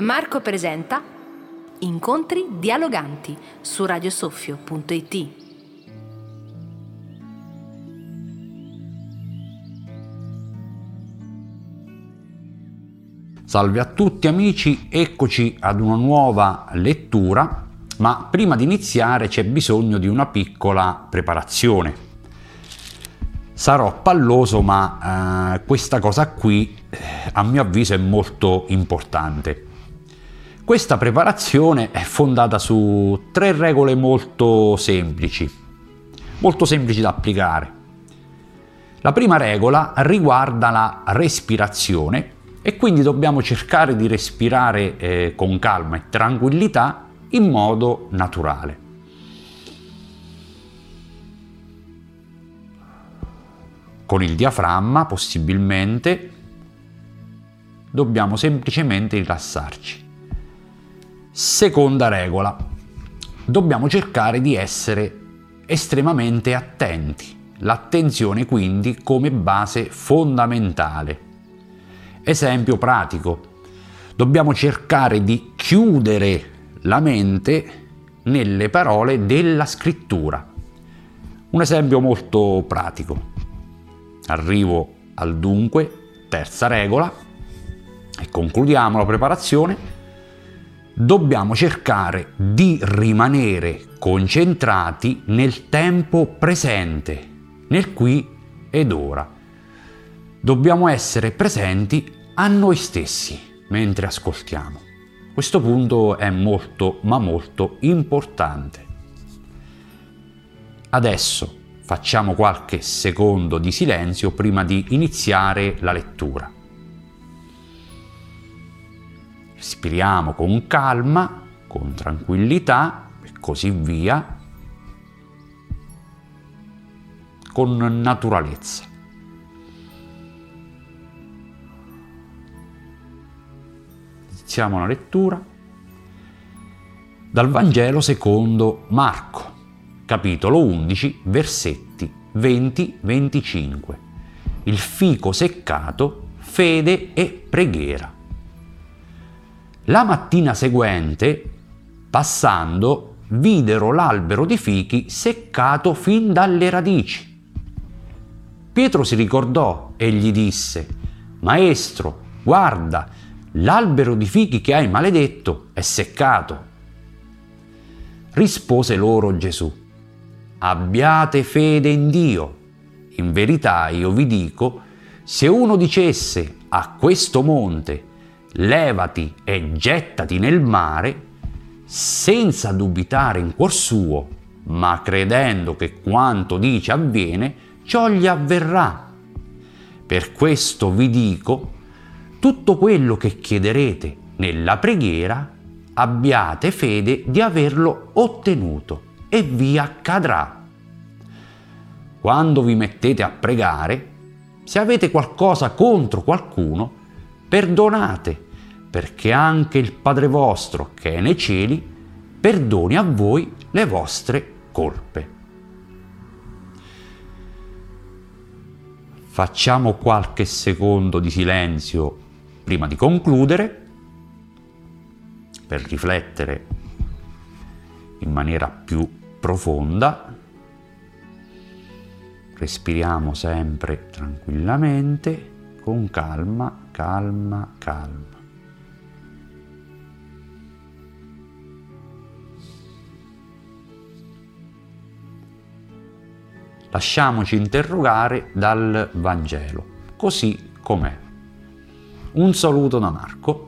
Marco presenta Incontri dialoganti su radiosoffio.it. Salve a tutti amici, eccoci ad una nuova lettura, ma prima di iniziare c'è bisogno di una piccola preparazione. Sarò palloso, ma eh, questa cosa qui eh, a mio avviso è molto importante. Questa preparazione è fondata su tre regole molto semplici, molto semplici da applicare. La prima regola riguarda la respirazione e quindi dobbiamo cercare di respirare eh, con calma e tranquillità in modo naturale. Con il diaframma possibilmente dobbiamo semplicemente rilassarci. Seconda regola, dobbiamo cercare di essere estremamente attenti. L'attenzione quindi come base fondamentale. Esempio pratico, dobbiamo cercare di chiudere la mente nelle parole della scrittura. Un esempio molto pratico. Arrivo al dunque, terza regola, e concludiamo la preparazione dobbiamo cercare di rimanere concentrati nel tempo presente, nel qui ed ora. Dobbiamo essere presenti a noi stessi mentre ascoltiamo. Questo punto è molto ma molto importante. Adesso facciamo qualche secondo di silenzio prima di iniziare la lettura. Respiriamo con calma, con tranquillità e così via, con naturalezza. Iniziamo la lettura dal Vangelo secondo Marco, capitolo 11, versetti 20-25. Il fico seccato, fede e preghiera. La mattina seguente, passando, videro l'albero di fichi seccato fin dalle radici. Pietro si ricordò e gli disse, Maestro, guarda, l'albero di fichi che hai maledetto è seccato. Rispose loro Gesù, Abbiate fede in Dio. In verità io vi dico, se uno dicesse a questo monte, levati e gettati nel mare, senza dubitare in cuor suo, ma credendo che quanto dice avviene, ciò gli avverrà. Per questo vi dico, tutto quello che chiederete nella preghiera, abbiate fede di averlo ottenuto e vi accadrà. Quando vi mettete a pregare, se avete qualcosa contro qualcuno, perdonate perché anche il Padre vostro che è nei cieli perdoni a voi le vostre colpe. Facciamo qualche secondo di silenzio prima di concludere per riflettere in maniera più profonda. Respiriamo sempre tranquillamente, con calma, calma, calma. lasciamoci interrogare dal Vangelo, così com'è. Un saluto da Marco